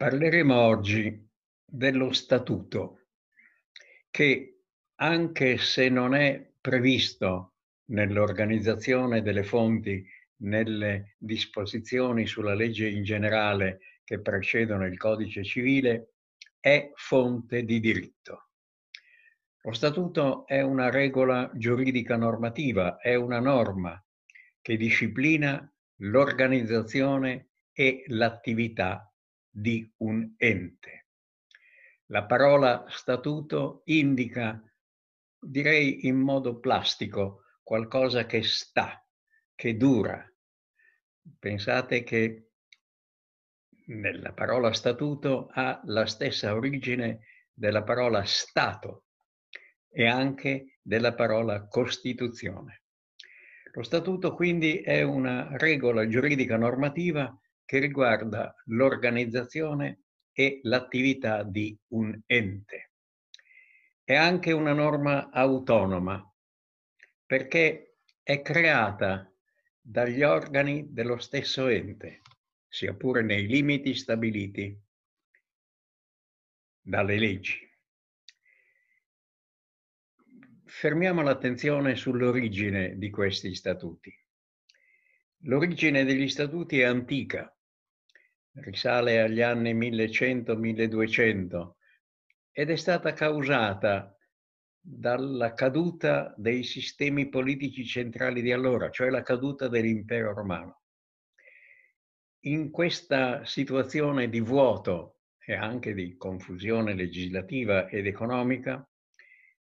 Parleremo oggi dello statuto che, anche se non è previsto nell'organizzazione delle fonti, nelle disposizioni sulla legge in generale che precedono il codice civile, è fonte di diritto. Lo statuto è una regola giuridica normativa, è una norma che disciplina l'organizzazione e l'attività di un ente. La parola statuto indica, direi in modo plastico, qualcosa che sta, che dura. Pensate che nella parola statuto ha la stessa origine della parola Stato e anche della parola Costituzione. Lo statuto quindi è una regola giuridica normativa che riguarda l'organizzazione e l'attività di un ente. È anche una norma autonoma perché è creata dagli organi dello stesso ente, sia pure nei limiti stabiliti dalle leggi. Fermiamo l'attenzione sull'origine di questi statuti. L'origine degli statuti è antica, risale agli anni 1100-1200 ed è stata causata dalla caduta dei sistemi politici centrali di allora, cioè la caduta dell'impero romano. In questa situazione di vuoto e anche di confusione legislativa ed economica,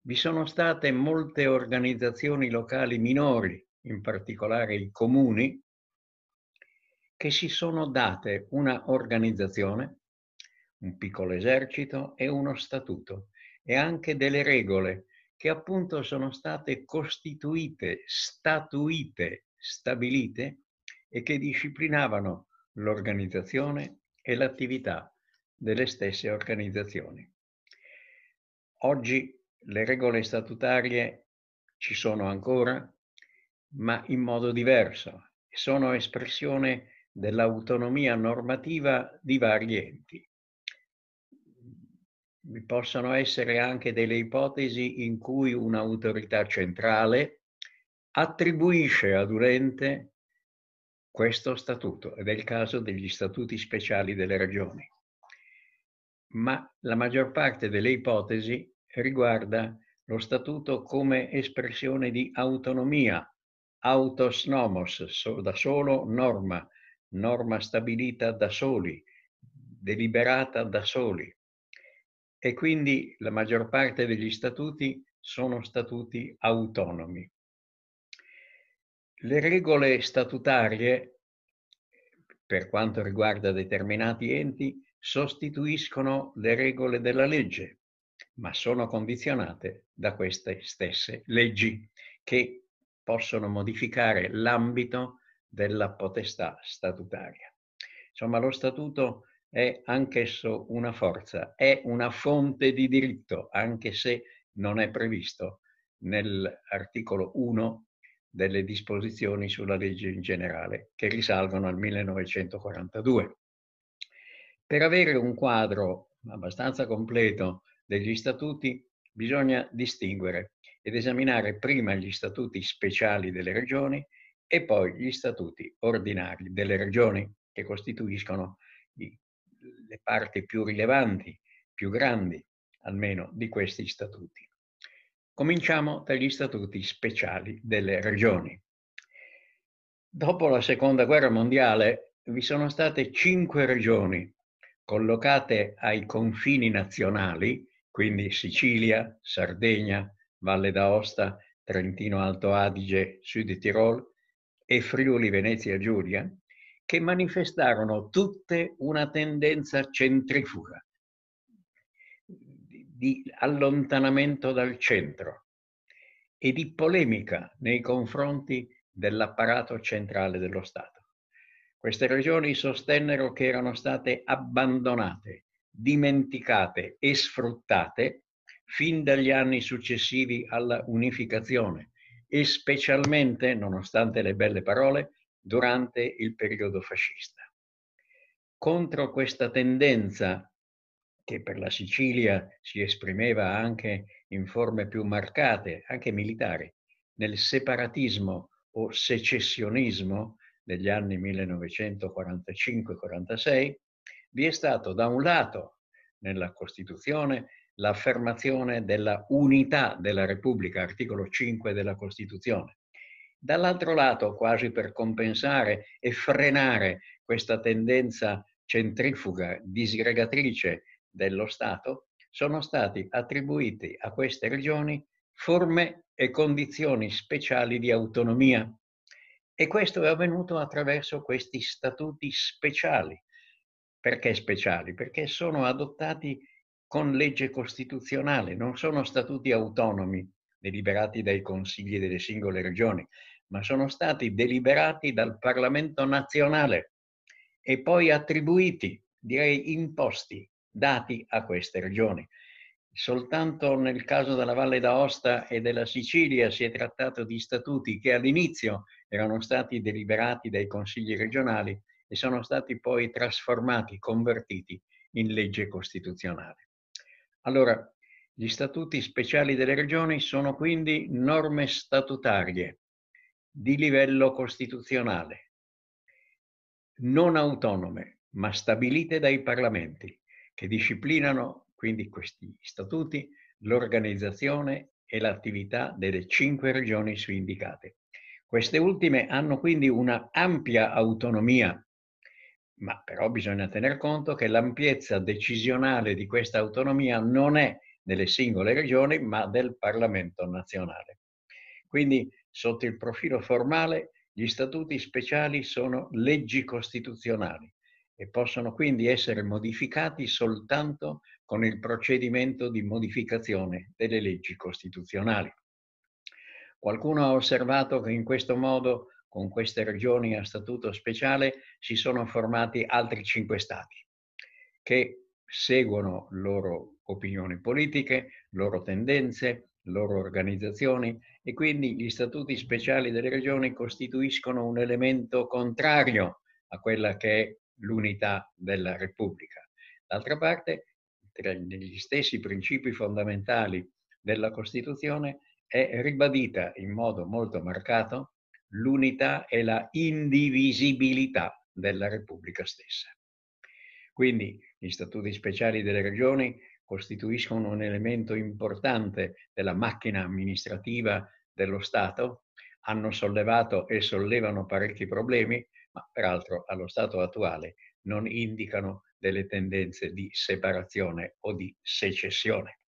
vi sono state molte organizzazioni locali minori, in particolare i comuni, che si sono date una organizzazione, un piccolo esercito e uno statuto e anche delle regole che appunto sono state costituite, statuite, stabilite e che disciplinavano l'organizzazione e l'attività delle stesse organizzazioni. Oggi le regole statutarie ci sono ancora, ma in modo diverso. Sono espressione dell'autonomia normativa di vari enti. Vi possono essere anche delle ipotesi in cui un'autorità centrale attribuisce ad un ente questo statuto, ed è il caso degli statuti speciali delle regioni. Ma la maggior parte delle ipotesi riguarda lo statuto come espressione di autonomia, autos nomos, da solo norma, norma stabilita da soli, deliberata da soli. E quindi la maggior parte degli statuti sono statuti autonomi. Le regole statutarie, per quanto riguarda determinati enti, sostituiscono le regole della legge, ma sono condizionate da queste stesse leggi che possono modificare l'ambito della potestà statutaria. Insomma, lo statuto è anch'esso una forza, è una fonte di diritto, anche se non è previsto nell'articolo 1 delle disposizioni sulla legge in generale, che risalgono al 1942. Per avere un quadro abbastanza completo degli statuti bisogna distinguere ed esaminare prima gli statuti speciali delle regioni e poi gli statuti ordinari delle regioni che costituiscono le parti più rilevanti, più grandi almeno di questi statuti. Cominciamo dagli statuti speciali delle regioni. Dopo la seconda guerra mondiale vi sono state cinque regioni collocate ai confini nazionali quindi Sicilia, Sardegna, Valle d'Aosta, Trentino Alto Adige, Sud Tirol e Friuli Venezia Giulia, che manifestarono tutte una tendenza centrifuga di allontanamento dal centro e di polemica nei confronti dell'apparato centrale dello Stato. Queste regioni sostennero che erano state abbandonate dimenticate e sfruttate fin dagli anni successivi alla unificazione e specialmente, nonostante le belle parole, durante il periodo fascista. contro questa tendenza che per la Sicilia si esprimeva anche in forme più marcate, anche militari, nel separatismo o secessionismo degli anni 1945-46, vi è stato da un lato nella Costituzione l'affermazione della unità della Repubblica, articolo 5 della Costituzione. Dall'altro lato, quasi per compensare e frenare questa tendenza centrifuga, disgregatrice dello Stato, sono stati attribuiti a queste regioni forme e condizioni speciali di autonomia. E questo è avvenuto attraverso questi statuti speciali. Perché speciali? Perché sono adottati con legge costituzionale, non sono statuti autonomi deliberati dai consigli delle singole regioni, ma sono stati deliberati dal Parlamento nazionale e poi attribuiti, direi imposti, dati a queste regioni. Soltanto nel caso della Valle d'Aosta e della Sicilia si è trattato di statuti che all'inizio erano stati deliberati dai consigli regionali e sono stati poi trasformati, convertiti in legge costituzionale. Allora, gli statuti speciali delle regioni sono quindi norme statutarie di livello costituzionale, non autonome, ma stabilite dai parlamenti, che disciplinano quindi questi statuti l'organizzazione e l'attività delle cinque regioni su indicate. Queste ultime hanno quindi una ampia autonomia, ma però bisogna tener conto che l'ampiezza decisionale di questa autonomia non è delle singole regioni, ma del Parlamento nazionale. Quindi, sotto il profilo formale, gli statuti speciali sono leggi costituzionali e possono quindi essere modificati soltanto con il procedimento di modificazione delle leggi costituzionali. Qualcuno ha osservato che in questo modo, con queste regioni a statuto speciale, si sono formati altri cinque stati che seguono loro opinioni politiche, loro tendenze, loro organizzazioni e quindi gli statuti speciali delle regioni costituiscono un elemento contrario a quella che è l'unità della Repubblica. D'altra parte, tra gli stessi principi fondamentali della Costituzione è ribadita in modo molto marcato l'unità e la indivisibilità della Repubblica stessa. Quindi gli statuti speciali delle regioni costituiscono un elemento importante della macchina amministrativa dello Stato, hanno sollevato e sollevano parecchi problemi, ma peraltro allo stato attuale non indicano delle tendenze di separazione o di secessione.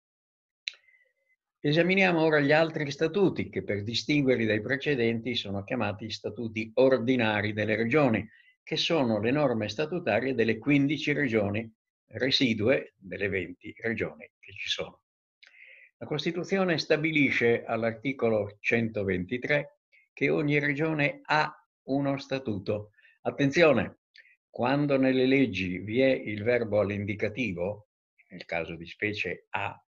Esaminiamo ora gli altri statuti che per distinguerli dai precedenti sono chiamati statuti ordinari delle regioni, che sono le norme statutarie delle 15 regioni residue delle 20 regioni che ci sono. La Costituzione stabilisce all'articolo 123 che ogni regione ha uno statuto. Attenzione, quando nelle leggi vi è il verbo all'indicativo, nel caso di specie ha,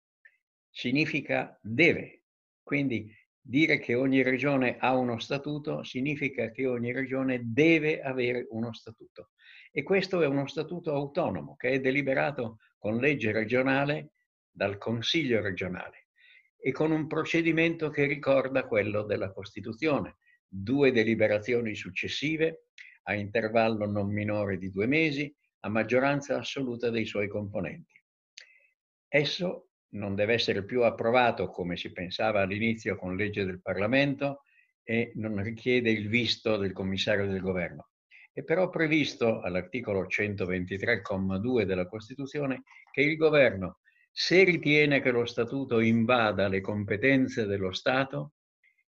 significa deve. Quindi dire che ogni regione ha uno statuto significa che ogni regione deve avere uno statuto. E questo è uno statuto autonomo che è deliberato con legge regionale dal Consiglio regionale e con un procedimento che ricorda quello della Costituzione due deliberazioni successive a intervallo non minore di due mesi a maggioranza assoluta dei suoi componenti. Esso non deve essere più approvato come si pensava all'inizio con legge del Parlamento e non richiede il visto del commissario del governo. È però previsto all'articolo 123,2 della Costituzione che il governo, se ritiene che lo statuto invada le competenze dello Stato,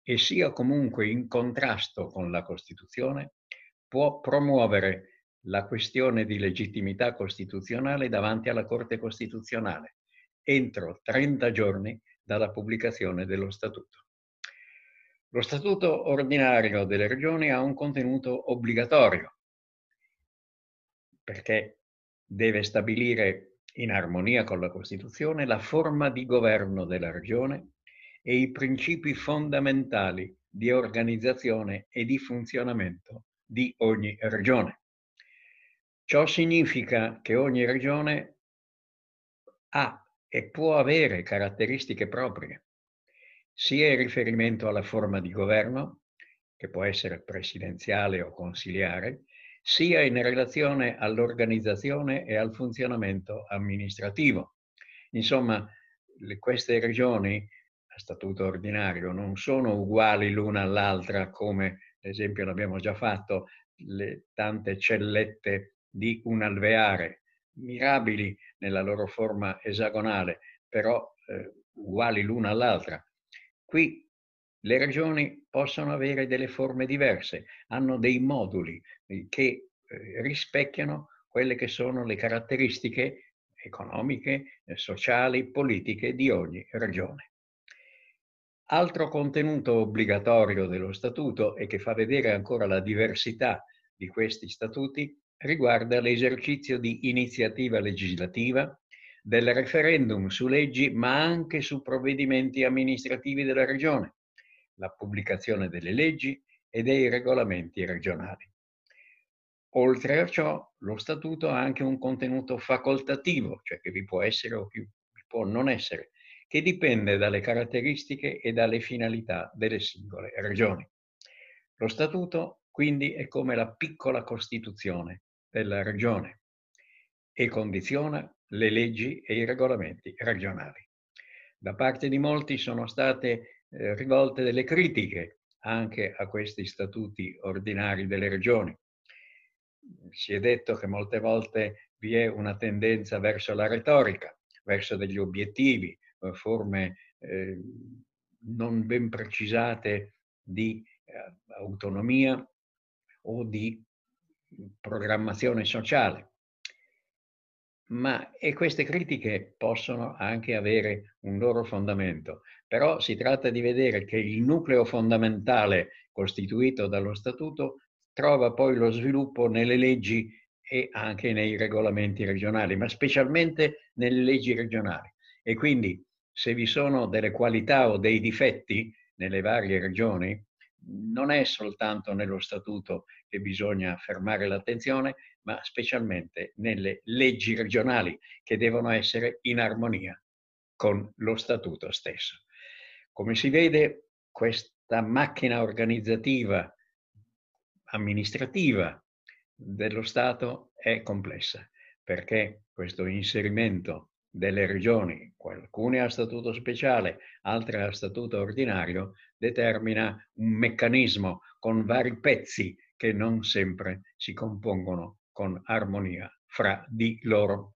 e sia comunque in contrasto con la Costituzione, può promuovere la questione di legittimità costituzionale davanti alla Corte Costituzionale entro 30 giorni dalla pubblicazione dello Statuto. Lo Statuto ordinario delle regioni ha un contenuto obbligatorio perché deve stabilire in armonia con la Costituzione la forma di governo della regione e i principi fondamentali di organizzazione e di funzionamento di ogni regione. Ciò significa che ogni regione ha e può avere caratteristiche proprie, sia in riferimento alla forma di governo, che può essere presidenziale o consiliare, sia in relazione all'organizzazione e al funzionamento amministrativo. Insomma, queste regioni a statuto ordinario non sono uguali l'una all'altra come, ad esempio, l'abbiamo già fatto, le tante cellette di un alveare, mirabili nella loro forma esagonale, però eh, uguali l'una all'altra. Qui le regioni possono avere delle forme diverse, hanno dei moduli eh, che eh, rispecchiano quelle che sono le caratteristiche economiche, eh, sociali, politiche di ogni regione. Altro contenuto obbligatorio dello statuto e che fa vedere ancora la diversità di questi statuti riguarda l'esercizio di iniziativa legislativa, del referendum su leggi, ma anche su provvedimenti amministrativi della regione, la pubblicazione delle leggi e dei regolamenti regionali. Oltre a ciò, lo statuto ha anche un contenuto facoltativo, cioè che vi può essere o vi può non essere, che dipende dalle caratteristiche e dalle finalità delle singole regioni. Lo statuto quindi è come la piccola Costituzione della regione e condiziona le leggi e i regolamenti regionali. Da parte di molti sono state eh, rivolte delle critiche anche a questi statuti ordinari delle regioni. Si è detto che molte volte vi è una tendenza verso la retorica, verso degli obiettivi, eh, forme eh, non ben precisate di eh, autonomia o di programmazione sociale. Ma e queste critiche possono anche avere un loro fondamento, però si tratta di vedere che il nucleo fondamentale costituito dallo statuto trova poi lo sviluppo nelle leggi e anche nei regolamenti regionali, ma specialmente nelle leggi regionali. E quindi se vi sono delle qualità o dei difetti nelle varie regioni, non è soltanto nello statuto che bisogna fermare l'attenzione, ma specialmente nelle leggi regionali che devono essere in armonia con lo statuto stesso. Come si vede, questa macchina organizzativa, amministrativa dello Stato è complessa, perché questo inserimento delle regioni, alcune a statuto speciale, altre a statuto ordinario, determina un meccanismo con vari pezzi che non sempre si compongono con armonia fra di loro.